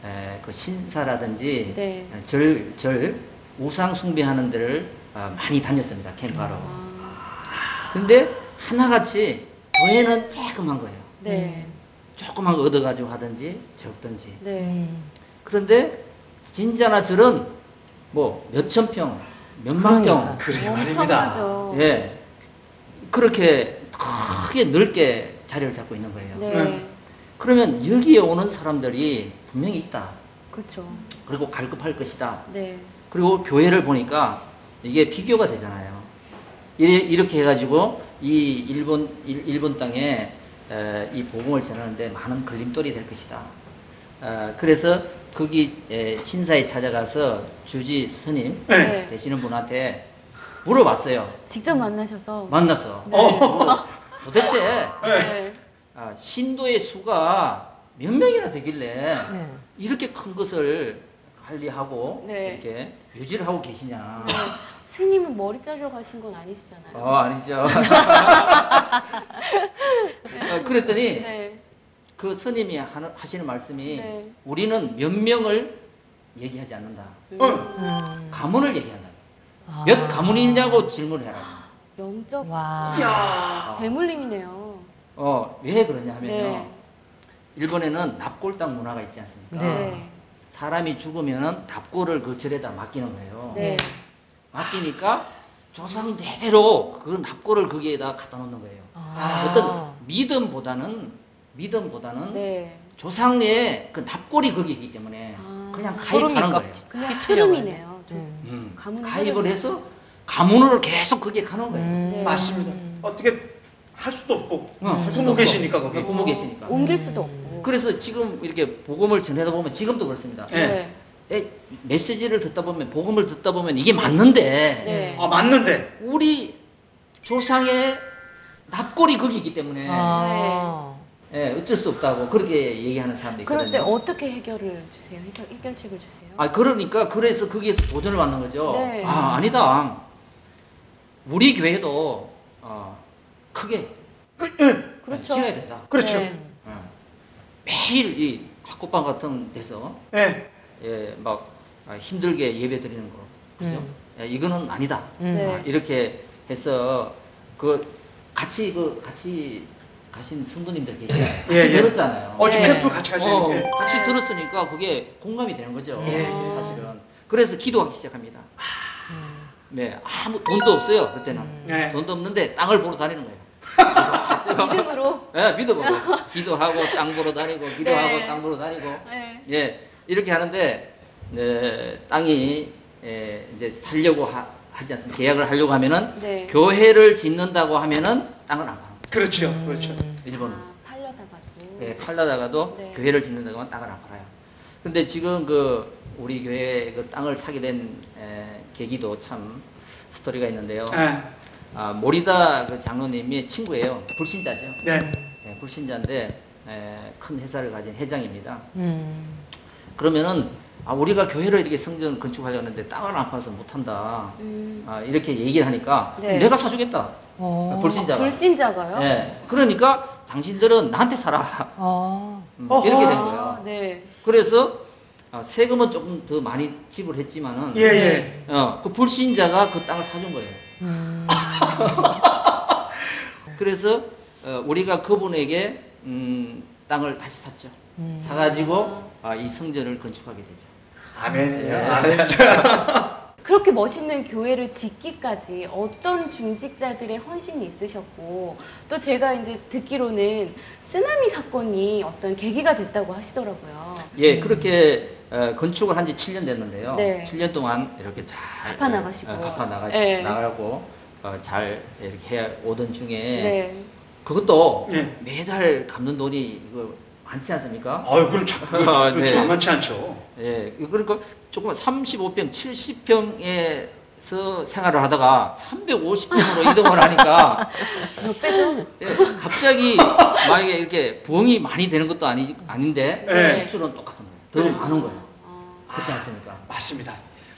에, 그 신사라든지, 네. 어, 절, 절, 우상 숭배하는 데를 어, 많이 다녔습니다. 캠프하러. 아, 근데 하나같이 교회는 조그만 거예요. 네. 조그만 거 얻어가지고 하든지 적든지. 네. 음. 그런데 진짜나 절은 뭐 몇천 평, 몇만 그러니까. 평, 그러게 말입니다. 엄청나죠. 예 그렇게 크게 넓게 자리를 잡고 있는 거예요. 네. 음. 그러면 여기에 오는 사람들이 분명히 있다. 그렇죠. 그리고 갈급할 것이다. 네. 그리고 교회를 보니까 이게 비교가 되잖아요. 이렇게 해가지고 이 일본 일- 일본 땅에 에, 이 복음을 전하는데 많은 걸림돌이 될 것이다. 어, 그래서 거기 에, 신사에 찾아가서 주지 스님 네. 되시는 분한테 물어봤어요. 직접 만나셔서. 만나서 네. 어, 도대체 네. 아, 신도의 수가 몇 명이나 되길래 네. 이렇게 큰 것을 관리하고 네. 이렇게 유지를 하고 계시냐? 네. 스님은 머리 자르러 가신 건 아니시잖아요. 어 아니죠. [laughs] 어, 그랬더니 네. 그 스님이 하는- 하시는 말씀이 네. 우리는 몇 명을 얘기하지 않는다. 음, 음. 가문을 얘기한다. 아. 몇 가문이냐고 질문해라. 영적 와. 이야. 대물림이네요. 어, 왜 그러냐 하면요. 네. 일본에는 납골당 문화가 있지 않습니까? 네. 사람이 죽으면은 납골을 그 절에다 맡기는 거예요. 네. 맡기니까 조상 대대로 그 납골을 거기에다 갖다 놓는 거예요. 아. 어떤 믿음보다는 믿음보다는 네. 조상의 그 납골이 거기 있기 때문에 아. 그냥 가입하는 거예요. 그냥. 흐름이네요. 좀 음. 음, 가입을. 해서 가문으로 계속 거기에 가는 거예요. 음. 네. 맞습니다. 어떻게 할 수도 없고 어, 할 수도. 계시니까 거기. 네, 부모 계시니까. 옮길 음. 수도 없고. 그래서 지금 이렇게 복음을 전해다 보면 지금도 그렇습니다. 네. 에, 메시지를 듣다 보면 복음을 듣다 보면 이게 맞는데 네. 아 맞는데. 우리 조상의 납골이 거기 있기 때문에 아. 예, 어쩔 수 없다고 그렇게 얘기하는 사람도 그럴 있거든요. 때 어떻게 해결을 주세요? 해결, 해결 책을 주세요? 아 그러니까 그래서 거기에서 도전을 받는 거죠. 네. 아 아니다. 우리 교회도 어, 크게 그, 예. 그렇죠. 지어야 된다. 그렇죠. 네. 어. 매일 이 학고방 같은 데서 예. 예, 막 아, 힘들게 예배 드리는 거. 그죠? 음. 예, 이거는 아니다. 음. 네. 아, 이렇게 해서 그 같이 그 같이 가신 성도님들 계시잖아요. 같이 예, 예. 들었잖아요. 어제 네. 캠프 같이 가시는 어, 게. 같이 들었으니까 그게 공감이 되는 거죠. 예, 예. 사실은. 그래서 기도하기 시작합니다. 음. 네, 아무 돈도 없어요 그때는. 음. 예. 돈도 없는데 땅을 보러 다니는 거예요. 믿음으로. 네, 믿음으로. [laughs] 기도하고 땅 보러 다니고, 기도하고 네. 땅 보러 다니고. 네. 예, 이렇게 하는데, 네, 땅이, 예, 이제 살려고 하, 지 않습니까? 계약을 하려고 하면은, 네. 교회를 짓는다고 하면은 땅을 안 거예요. 그렇죠. 음. 그렇죠. 일본은. 아, 팔려다가도. 예, 팔다가도 네. 교회를 짓는다고 하면 땅을 안 팔아요. 근데 지금 그 우리 교회 그 땅을 사게 된 에, 계기도 참 스토리가 있는데요. 네. 아, 모리다 그 장로님이 친구예요. 불신자죠. 네. 예, 불신자인데 에, 큰 회사를 가진 회장입니다. 음. 그러면은 아, 우리가 교회를 이렇게 성전을 건축하려고 하는데 땅을 안 파서 못한다. 음. 아, 이렇게 얘기를 하니까 네. 내가 사주겠다. 어. 불신자가. 불신자가요? 예. 그러니까 당신들은 나한테 살아. 어. 음. 이렇게 된 아, 거예요. 네. 그래서 아, 세금은 조금 더 많이 지불했지만은 예, 예. 어, 그 불신자가 그 땅을 사준 거예요. 음. [laughs] 그래서 어, 우리가 그분에게 음, 땅을 다시 샀죠. 음. 사가지고 아, 이 성전을 건축하게 되죠. 아멘이요. 예. 아멘. [laughs] 그렇게 멋있는 교회를 짓기까지 어떤 중직자들의 헌신이 있으셨고 또 제가 이제 듣기로는 쓰나미 사건이 어떤 계기가 됐다고 하시더라고요. 예, 그렇게 어, 건축을 한 지 7년 됐는데요. 네. 7년 동안 이렇게 잘 갚아 나가시고. 어, 갚아 나가 네. 나가고 어, 잘 이렇게 해 오던 중에 네. 그것도 예. 매달 갚는 돈이 이거 많지 않습니까? 아유, 그럼 참, 아, [laughs] 네. 만만치 않죠. 예, 그러니까 조금 35평, 70평에 서 생활을 하다가 350평으로 [laughs] 이동을 하니까? 예, 갑자기 만약에 이렇게 부엉이 많이 되는 것도 아니, 아닌데 네. 지출은 똑같은 거예요. 더 많은 거예요. 아, 그렇지 않습니까? 맞습니다.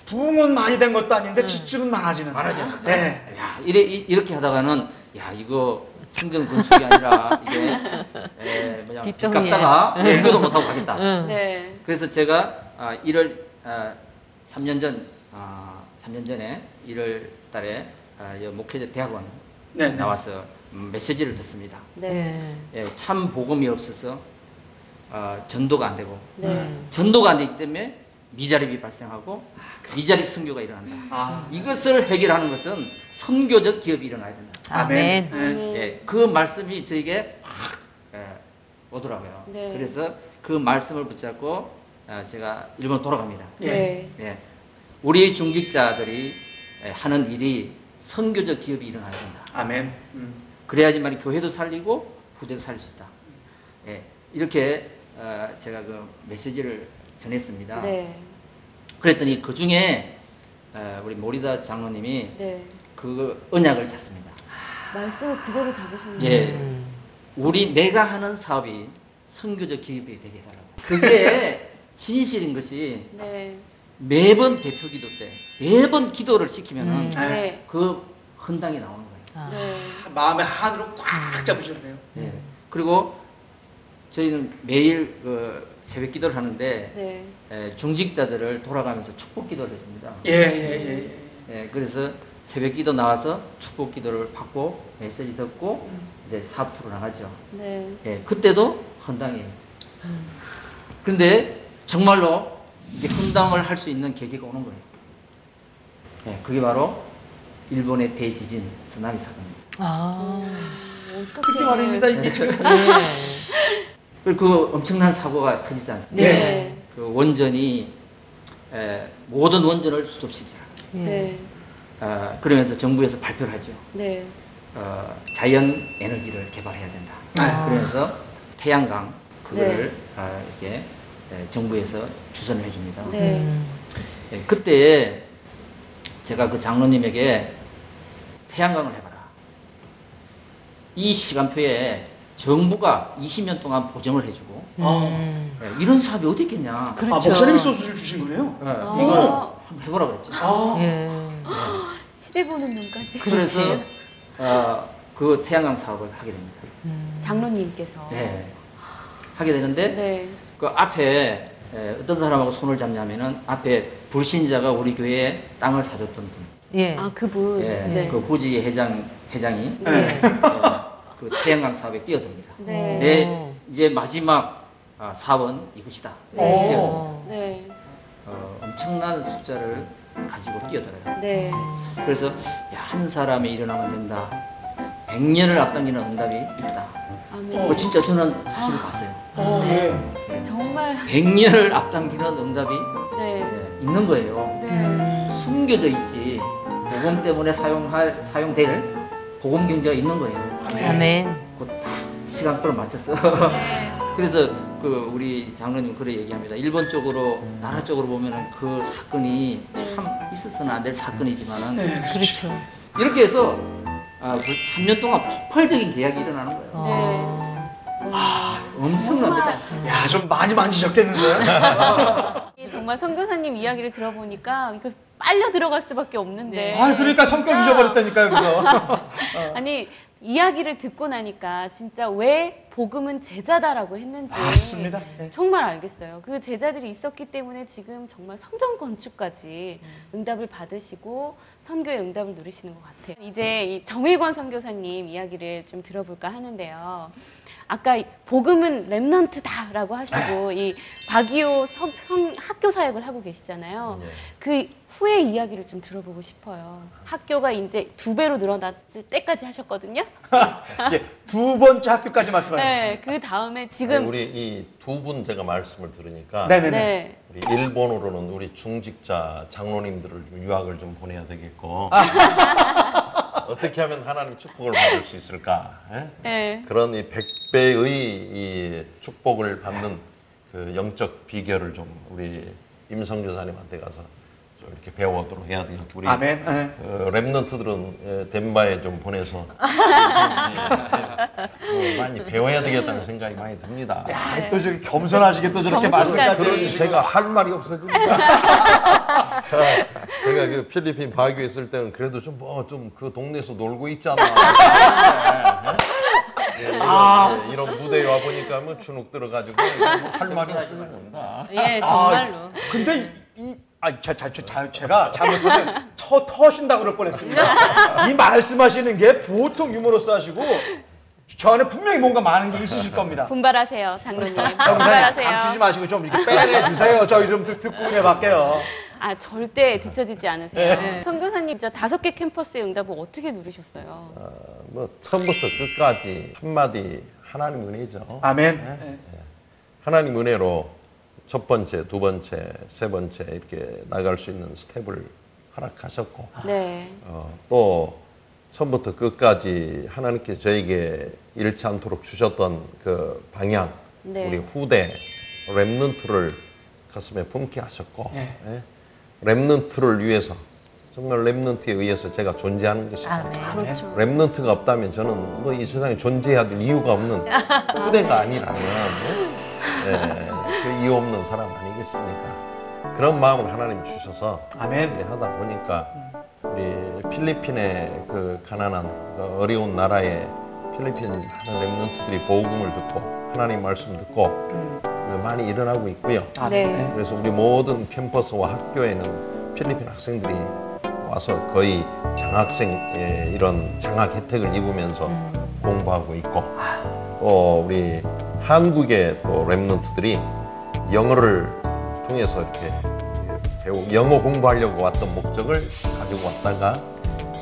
부흥은 많이 된 것도 아닌데 지출은 많아지는. 말하죠. 네. 야, 이래, 이- 이렇게 하다가는, 야, 이거 성경 건축이 아니라, 이게, 에, 뭐냐, 빚. 갚다가 네. 공교도 못하고 가겠다. 응. 네. 그래서 제가 아, 1월 아, 3년 전, 아, 3년 전에 1월 달에 아, 이 목회자 대학원 네. 네. 나와서 음, 메시지를 듣습니다. 네. 예, 참 복음이 없어서 아, 전도가 안 되고 네. 음. 전도가 안 되기 때문에 미자립이 발생하고 그 미자립 선교가 일어난다. 아. 이것을 해결하는 것은 선교적 기업이 일어나야 된다. 아멘. 네. 예, 그 말씀이 저에게 확 예, 오더라고요. 네. 그래서 그 말씀을 붙잡고 아, 제가 일본 돌아갑니다. 예. 네. 예, 우리 중직자들이 예, 하는 일이 선교적 기업이 일어나야 된다. 아멘. 음. 그래야지만 교회도 살리고 후대도 살릴 수 있다. 예, 이렇게 어, 제가 그 메시지를 전했습니다. 네. 그랬더니 그 중에 어, 우리 모리다 장로님이 네. 그 언약을 찾습니다. 말씀을 그대로 잡으셨네요. 예. 음. 우리 내가 하는 사업이 선교적 기업이 되게 해달라고. 그게 [laughs] 진실인 것이 네. 매번 대표 기도 때 매번 기도를 시키면은 음. 네. 그 헌당이 나오는 거예요. 아. 네. 마음의 한으로 꽉 잡으셨네요. 예. 그리고 저희는 매일 그 새벽 기도를 하는데 네. 에, 중직자들을 돌아가면서 축복 기도를 해줍니다. 예, 예, 예. 예. 예, 그래서 새벽 기도 나와서 축복 기도를 받고 메시지 듣고 이제 사업투로 나가죠. 네. 예, 그때도 헌당이에요. 음. 근데 정말로 이게 헌당을 할 수 있는 계기가 오는 거예요. 예, 그게 바로 일본의 대지진 쓰나미 사건입니다. 아. 어떻게 그게 말입니다, 이게 지금. 네. [laughs] [laughs] 그 엄청난 사고가 터지지 않습니까? 네. 그 원전이 에, 모든 원전을 수습시키라. 예. 네. 어, 그러면서 정부에서 발표를 하죠. 네. 어, 자연 에너지를 개발해야 된다. 아. 그래서 태양광 그거를 네. 아, 이렇게 에, 정부에서 주선을 해줍니다. 네. 음. 예, 그때 제가 그 장로님에게 태양광을 해봐라. 이 시간표에 정부가 20년 동안 보정을 해주고 음. 예, 이런 사업이 어디 있겠냐. 그렇죠. 아, 목사님이 소스를 주신 거네요? 예, 아. 이걸 한번 해보라 그랬죠. 아. 예. 시대 보는 눈까지. 그래서 어, 그 태양광 사업을 하게 됩니다. 음. 장로님께서. 예, 하게 되는데 네. 그 앞에 에, 어떤 사람하고 손을 잡냐면은 앞에 불신자가 우리 교회에 땅을 사줬던 분, 예. 아, 그분. 예, 네. 그 후지 회장 회장이 네. 예, 그 태양광 사업에 뛰어듭니다. 네. 내 이제 마지막 아, 사업은 이것이다. 네. 뛰어듭니다. 네. 어, 엄청난 숫자를 가지고 뛰어들어요. 네. 그래서 야, 한 사람이 일어나면 된다. 100년을 앞당기는 응답이 있다. 아멘. 어, 진짜 저는 사실을 봤어요. 어, 네. 예. 정말. 100년을 앞당기는 응답이 네. 예, 있는 거예요. 네. 음. 숨겨져 있지. 복음 때문에 사용할 사용될 복음 경제가 있는 거예요. 네. 아멘. 그딱 시간표를 맞췄어. 그래서 그 우리 장로님 그래 얘기합니다. 일본 쪽으로 나라 쪽으로 보면은 그 사건이 참 있어서는 안 될 사건이지만은 그렇죠. 이렇게 해서 아, 그 3년 동안 폭발적인 계약이 일어나는 거예요. 어. 아, 엄청납니다. 야, 좀 많이 만지셨겠는데요? [laughs] 이 정말 선교사님 이야기를 들어보니까 이거 빨려 들어갈 수밖에 없는데. 네. 아, 그러니까 성격 잊어버렸다니까요, 그거. [laughs] 아니 이야기를 듣고 나니까 진짜 왜 복음은 제자다라고 했는지 맞습니다. 네. 정말 알겠어요. 그 제자들이 있었기 때문에 지금 정말 성전 건축까지 응답을 받으시고 선교의 응답을 누리시는 것 같아요. 이제 이 정일권 선교사님 이야기를 좀 들어볼까 하는데요. 아까 이 복음은 랩넌트다라고 하시고 이 박이호 성, 성- 학교 사역을 하고 계시잖아요. 네. 그 후의 이야기를 좀 들어보고 싶어요. 학교가 이제 두 배로 늘어났을 때까지 하셨거든요. 이제 [laughs] 두 번째 학교까지 말씀하셨어요. 네, 그 다음에 아니, 지금 우리 이 두 분 제가 말씀을 들으니까 네네네. 네. 우리 일본으로는 우리 중직자 장로님들을 좀 유학을 좀 보내야 되겠고 [laughs] 어떻게 하면 하나님 축복을 받을 수 있을까? 예? 네. 그런 이 백배의 이 축복을 받는 그 영적 비결을 좀 우리 임성교사님한테 가서 좀 이렇게 배워오도록 해야 되겠고 우리 아멘. 네. 어, 랩런트들은 에, 덴바에 좀 보내서 [laughs] 어, 많이 배워야 되겠다는 생각이 많이 듭니다. 야, 또 저기 겸손하시게 또 저렇게. 말씀까지. 그러니 제가 할 말이 없어집니다. [laughs] 제가 그 필리핀 바교에 있을 때는 그래도 좀 뭐 좀 그 동네에서 놀고 있잖아. [laughs] 예, 예, 이런, 아. 예, 이런 무대에 와 보니까 뭐 주눅 들어가지고 할 말이 없어집니다. 예, 정말로. 아, 근데 이, 이 아, 자, 자, 자, 자, 제가 잘못하면 [laughs] 터, 터신다 그럴 뻔했습니다. 이 말씀하시는 게 보통 유머러스 하시고 저 안에 분명히 뭔가 많은 게 있으실 겁니다. 분발하세요, 장로님. 분발하세요. 감추지 마시고 좀 이렇게 빼내 주세요. 저희 좀 듣, 듣고 해볼게요. 아, 절대 뒤처지지 않으세요. 네. 선교사님, 저 다섯 개 캠퍼스의 응답을 어떻게 누리셨어요? 어, 뭐 처음부터 끝까지 한마디 하나님 은혜죠. 아멘. 예. 하나님 은혜로 첫 번째, 두 번째, 세 번째 이렇게 나갈 수 있는 스텝을 허락하셨고 네. 어, 또 처음부터 끝까지 하나님께 저에게 잃지 않도록 주셨던 그 방향, 네. 우리 후대 랩넌트를 가슴에 품게 하셨고 예. 예. remnant를 위해서 정말 remnant에 의해서 제가 존재하는 것이다. 아멘. 그렇죠. remnant가 없다면 저는 뭐 이 세상에 존재해야 될 이유가 없는 [laughs] 후대가 아니라면 예, 예, 그 이유 없는 사람 아니겠습니까? 그런 마음을 하나님 주셔서 아멘. 하다 보니까 우리 필리핀의 그 가난한 그 어려운 나라에 필리핀 하는 remnant들이 복음을 듣고 하나님 말씀 듣고 많이 일어나고 있고요. 네. 그래서 우리 모든 캠퍼스와 학교에는 필리핀 학생들이 와서 거의 장학생 이런 장학 혜택을 입으면서 공부하고 있고 또 우리 한국의 또 랩런트들이 영어를 통해서 이렇게 배우 영어 공부하려고 왔던 목적을 가지고 왔다가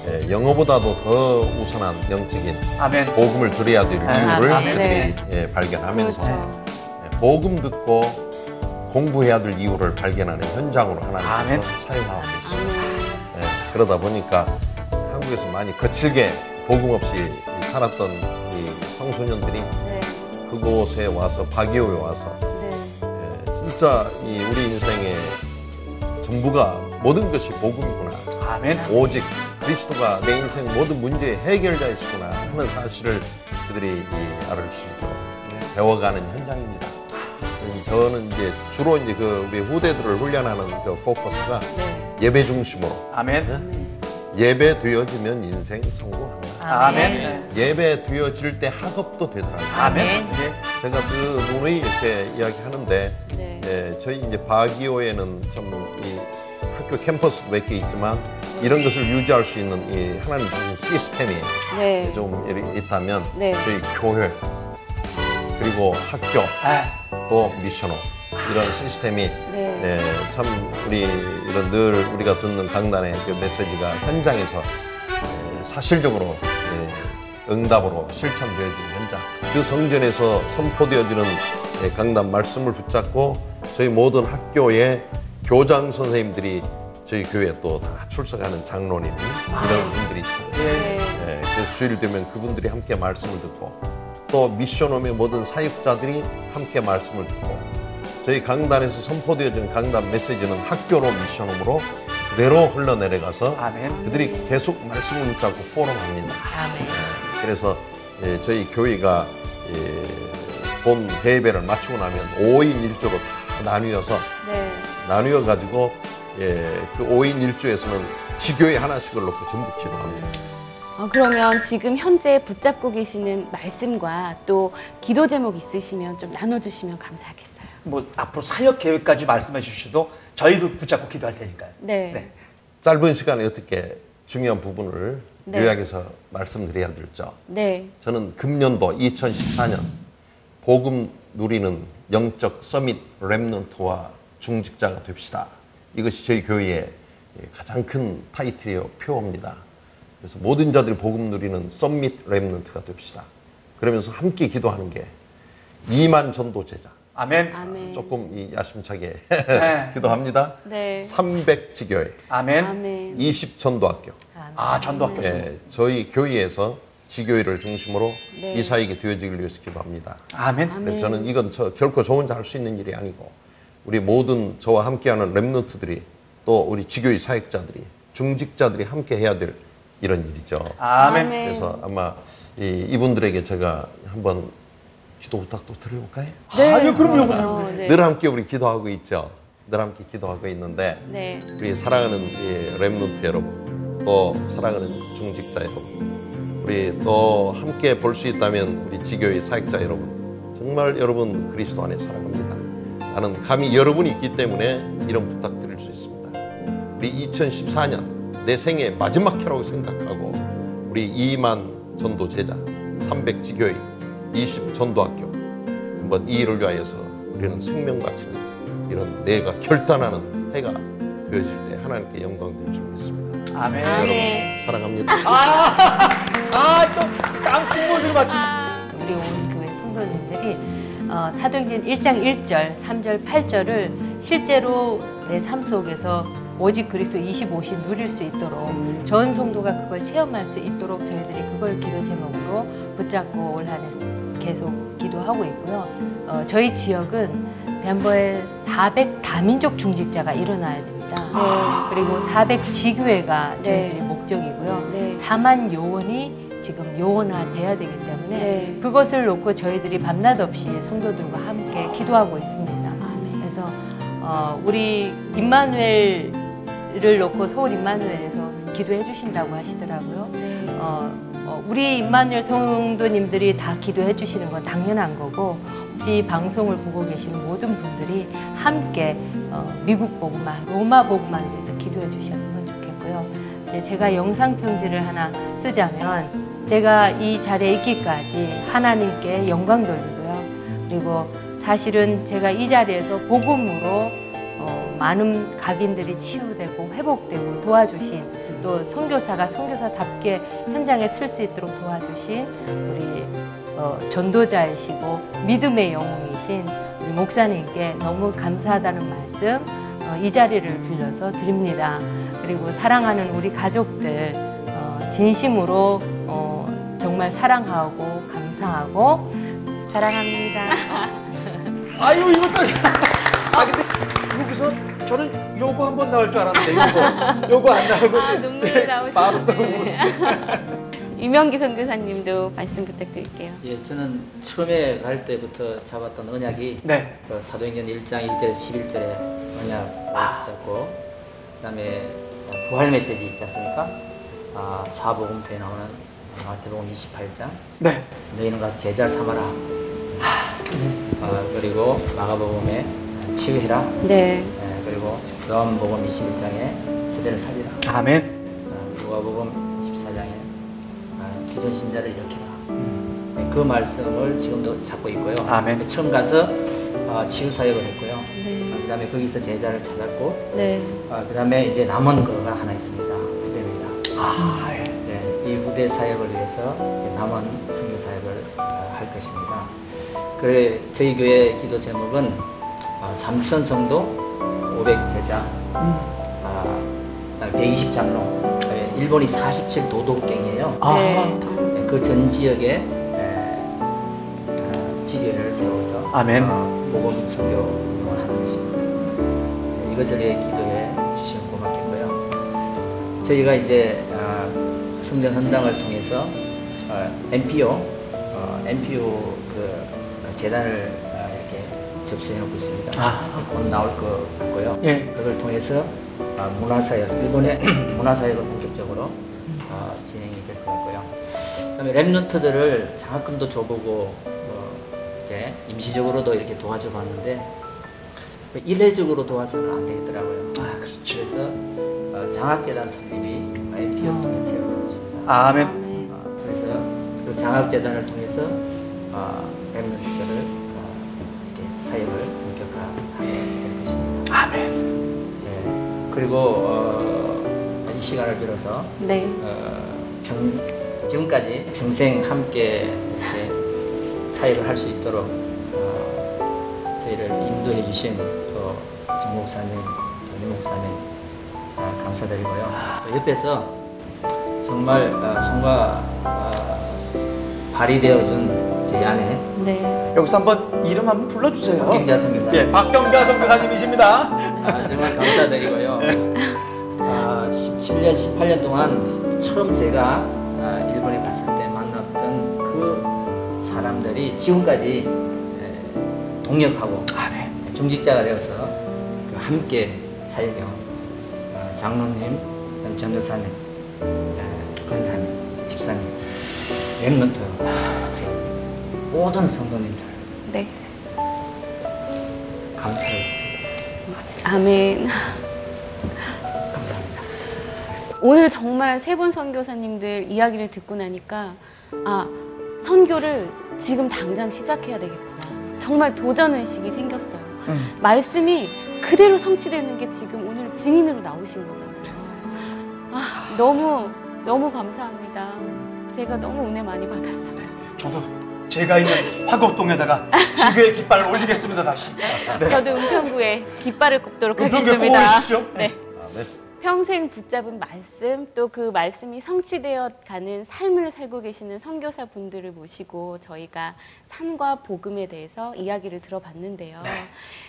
예, 영어보다도 더 우선한 영적인 아멘. 복음을 드려야 될 이유를 아멘. 그들이 예, 발견하면서 그렇죠. 예, 복음 듣고 공부해야 될 이유를 발견하는 현장으로. 하나님께서 사용하고 있습니다. 예, 그러다 보니까 한국에서 많이 거칠게 복음 없이 살았던 이 청소년들이 네. 그곳에 와서 바기오에 와서 네. 예, 진짜 이 우리 인생의 전부가 모든 것이 복음이구나. 아멘. 오직 그리스도가 내 인생 모든 문제의 해결자이시구나 하는 사실을 그들이 이 알을 수 있도록 예, 배워가는 현장입니다. 음, 저는 이제 주로 이제 그 우리 후대들을 훈련하는 그 포커스가 네. 예배 중심으로 아멘. 네. 예배 되어지면 인생 성공합니다. 아멘. 예배 되어질 때 학업도 되더라고요. 아멘. 예. 제가 그 누누이 이렇게 이야기하는데 네. 예, 저희 이제 바기오에는 좀 이 학교 캠퍼스도 몇 개 있지만 이런 것을 유지할 수 있는 이 하나님 주신 시스템이 네. 좀 이렇게 있다면 네. 저희 교회 그리고 학교 아, 또 미션호 이런 시스템이 네. 예, 참 우리 이런 늘 우리가 듣는 강단의 그 메시지가 현장에서 예, 사실적으로 예, 응답으로 실천되어지는 현장 그 성전에서 선포되어지는 예, 강단 말씀을 붙잡고 저희 모든 학교의 교장 선생님들이 저희 교회에 또 다 출석하는 장로님 이런 분들이 있습니다. 예. 네. 예, 그래서 주일 되면 그분들이 함께 말씀을 듣고 또 미션홈의 모든 사역자들이 함께 말씀을 듣고 저희 강단에서 선포되어진 강단 메시지는 학교로 미션홈으로 그대로 흘러내려가서 아멘. 그들이 계속 말씀을 붙잡고 포럼합니다. 아멘. 그래서 예, 저희 교회가 예, 본 대회를 마치고 나면 5인 1조로 다 나뉘어서 네. 나뉘어 가지고 예, 그 5인 1조에서는 지교회 하나씩을 놓고 전부 기도합니다. 어, 그러면 지금 현재 붙잡고 계시는 말씀과 또 기도 제목 있으시면 좀 나눠주시면 감사하겠어요. 뭐 앞으로 사역 계획까지 말씀해 주셔도 저희도 붙잡고 기도할 테니까요. 네. 네. 짧은 시간에 어떻게 중요한 부분을 네. 요약해서 말씀드려야 될죠. 네. 저는 금년도 2014년 복음 누리는 영적 summit remnant와 중직자가 됩시다. 이것이 저희 교회의 가장 큰 타이틀이요 표어입니다. 그래서 모든 자들이 복음 누리는 summit remnant가 됩시다. 그러면서 함께 기도하는 게 2만 전도 제자. 아멘. 아멘. 조금 이 야심차게 네. [laughs] 기도합니다. 네. 300 지교회, 아멘. 아멘. 20 전도학교. 아멘. 아, 전도학교. 예, 저희 교회에서 지교회를 중심으로 네. 이 사역이 되어지길 위해서 기도합니다. 아멘. 아멘. 그래서 저는 이건 저 결코 저 혼자 할 수 있는 일이 아니고 우리 모든 저와 함께하는 remnant들이 또 우리 지교회 사역자들이 중직자들이 함께 해야 될 이런 일이죠. 아멘. 아멘. 그래서 아마 이, 이분들에게 제가 한번 기도 부탁도 드려볼까요? 네. 아유, 그럼요. 어, 네. 늘 함께 우리 기도하고 있죠. 늘 함께 기도하고 있는데 네. 우리 사랑하는 이 remnant 여러분, 또 사랑하는 중직자 여러분, 우리 또 함께 볼 수 있다면 우리 지교의 사역자 여러분, 정말 여러분 그리스도 안에 사랑합니다. 나는 감히 여러분이 있기 때문에 이런 부탁드릴 수 있습니다. 우리 2014년 내 생애 마지막 해라고 생각하고 우리 2만 전도 제자, 300 지교회, 20 전도학교 한번 이 일을 위하여서 우리는 생명 바치는 이런 내가 결단하는 해가 되어질 때 하나님께 영광 될 줄 믿습니다. 아멘. 아멘. 사랑합니다. 아, 아, 또 깡통모드를 맞추. 우리 온 교회 성도님들이 어, 사도행전 1장 1절, 3절, 8절을 실제로 내 삶 속에서 오직 그리스도 25시 누릴 수 있도록 전 성도가 그걸 체험할 수 있도록 저희들이 그걸 기도 제목으로 붙잡고 올 한해 계속 기도하고 있고요. 어, 저희 지역은 덴버에 400 다민족 중직자가 일어나야 됩니다. 네. 그리고 400 지교회가 네. 저희들의 목적이고요. 네. 4만 요원이 지금 요원화돼야 되기 때문에 네. 그것을 놓고 저희들이 밤낮 없이 성도들과 함께 기도하고 있습니다. 아멘. 그래서 어, 우리 임마누엘을 놓고 서울 임마누엘에서 기도해 주신다고 하시더라고요. 네. 어, 어, 우리 임마누엘 성도님들이 다 기도해 주시는 건 당연한 거고 혹시 이 방송을 보고 계시는 모든 분들이 함께 어, 미국 복음화, 로마 복음화를 위해서 기도해 주셨으면 좋겠고요. 네, 제가 영상 편지를 하나 쓰자면 제가 이 자리에 있기까지 하나님께 영광 돌리고요. 그리고 사실은 제가 이 자리에서 복음으로 어, 많은 각인들이 치유되고 회복되고 도와주신 또 선교사가 선교사답게 현장에 쓸 수 있도록 도와주신 우리 어, 전도자이시고 믿음의 영웅이신 우리 목사님께 너무 감사하다는 말씀 어, 이 자리를 빌려서 드립니다. 그리고 사랑하는 우리 가족들 어, 진심으로 어, 정말 사랑하고 감사하고 사랑합니다. [laughs] 아유, 이것도. [laughs] 아, 근데 여기서 저는 요거 한번 나올 줄 알았는데, 요거. [laughs] 요거 안 나오고. 아, 눈물이 나오시네. 바로 나오고. 유명기 선교사님도 말씀 부탁드릴게요. 예, 저는 처음에 갈 때부터 잡았던 언약이 네. 그 사도행전 1장 1절에서 11절에 언약 잡고 그다음에 부활 메시지 있지 않습니까? 아, 사복음서에 나오는 마태복음 28장 네. 너희는 가서 제자를 삼아라. 아, 그리고 마가복음에 치유해라. 네. 예, 그리고 요한복음 21장에 그대를 살리라. 아멘. 아, 누가복음 14장에 아, 기존 신자를 일으켜라. 음. 네, 그 말씀을 지금도 잡고 있고요. 아멘. 처음 가서 어, 치유 사역을 했고요. 네. 그 다음에 거기서 제자를 찾았고, 네. 그 다음에 이제 남은 거가 하나 있습니다. 부대입니다. 아, 예. 네, 이 부대 사역을 위해서 남은 선교 사역을 어, 할 것입니다. 그래 저희 교회 기도 제목은 어, 삼천 성도 500 제자 음. 아, 120 장로 예, 일본이 47 도덕갱이에요. 아. 네. 그전 지역에 에, 지뢰를 세워서 아멘. 어, 복음 선교를 하는 것입니다. 네, 이것을 예, 기도해 주시면 고맙겠고요. 저희가 이제 아, 성전 헌당을 통해서 어, NPO, 어, NPO 그 재단을 아, 접수해 놓고 있습니다. 아. 곧 나올 것 같고요. 예. 그걸 통해서 아, 문화사역, 일본의 [clears throat] 문화사역을 본격적으로 아, 진행이 될 것 같고요. 그다음에 랩런트들을 장학금도 줘보고 뭐 이렇게 임시적으로도 이렇게 도와줘 봤는데 그 일회적으로 도와서는 안 되겠더라고요. 아, 그렇죠. 그래서 어, 장학재단 설립이 NPO 통해 세워지고 있습니다. 아멘. 아, 그래서 그 장학재단을 통해서 사역을 본격화하게 될 것입니다. 아멘. 네. 그리고 어, 이 시간을 빌어서 네. 어, 평, 지금까지 평생 함께 이렇게 사역을 할 수 있도록 어, 저희를 인도해 주신 또 정목사님, 또 유목사님 어, 감사드리고요. 또 옆에서 정말 어, 손과 어, 발이 되어준 제 아내 네. 여기서 한번 이름 한번 불러주세요. 박경자 선교사님. 예, 박경자 선교사님이십니다. 아, 정말 감사드리고요. [laughs] 아, 17년, 18년 동안 처음 제가 아, 일본에 갔을 때 만났던 그 사람들이 지금까지 에, 동역하고 아멘. 중직자가 되어서 그 함께 사역해온 어, 장로님, 전도사님, 에, 권사님, 집사님, 랩런트, 모든 성도님들 네. 감사를 드립니다. 아멘. 감사합니다. 오늘 정말 세 분 선교사님들 이야기를 듣고 나니까 아 선교를 지금 당장 시작해야 되겠구나. 정말 도전 의식이 생겼어요. 음. 말씀이 그대로 성취되는 게 지금 오늘 증인으로 나오신 거잖아요. 아 너무 너무 감사합니다. 제가 너무 은혜 많이 받았어요. 저도 제가 있는 화곡동에다가 지구의 깃발을 올리겠습니다 다시. 네. 저도 은평구에 깃발을 꼽도록 하겠습니다. 꼽으십시오. 네. 아멘. 평생 붙잡은 말씀 또 그 말씀이 성취되어 가는 삶을 살고 계시는 선교사 분들을 모시고 저희가 산과 복음에 대해서 이야기를 들어봤는데요.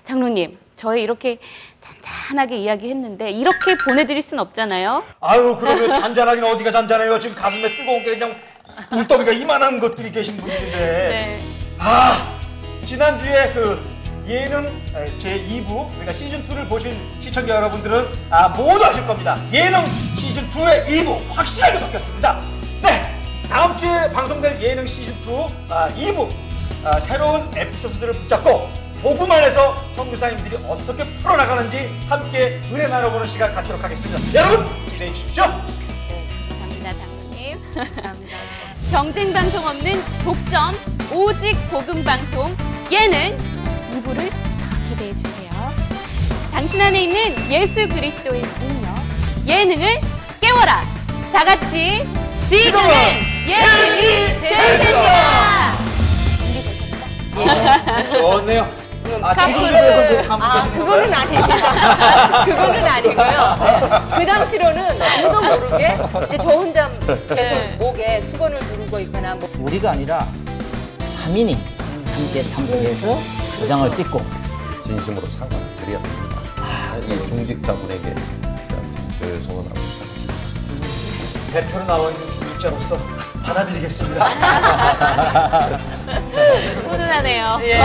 장로님, 저희 이렇게 잔잔하게 이야기했는데 이렇게 보내드릴 순 없잖아요. 아유 그러면 잔잔하긴 어디가 잔잔해요. 지금 가슴에 뜨거운 게 그냥 물더미가 이만한 것들이 계신 분인데. 네. 아 지난주에 그 예능 제 2부 그러니까 시즌 2를 보신 시청자 여러분들은 아, 모두 아실 겁니다. 예능 시즌 2의 2부 확실하게 바뀌었습니다. 네 다음 주에 방송될 예능 시즌 2 아, 2부 아, 새로운 에피소드들을 붙잡고 복음 안에서 선교사님들이 어떻게 풀어나가는지 함께 은혜 나눠보는 시간 갖도록 하겠습니다. 여러분 기대해 주십시오. 감사합니다. 경쟁 방송 없는 독점 오직 복음 방송 예능 2부를 더 기대해 주세요. 당신 안에 있는 예수 그리스도의 능력 예능을 깨워라. 다 같이 지금은 예능이 되겠다. 준비되셨죠? [laughs] 좋네요. 아, 그거는, 아, 그거는 아닙니다. 그거는 아니고요. 그 당시로는 아무도 모르게 이제 저 혼자 계속 네. 목에 수건을 두르고 있거나 뭐 우리가 아니라 3인이 함께 참석해서 도장을 찍고 진심으로 사과를 드려야 됩니다. 이 중직자분에게 죄송은 합니다. 대표로 나온 육자로서 받아들이겠습니다. [laughs] 훈훈하네요. 예.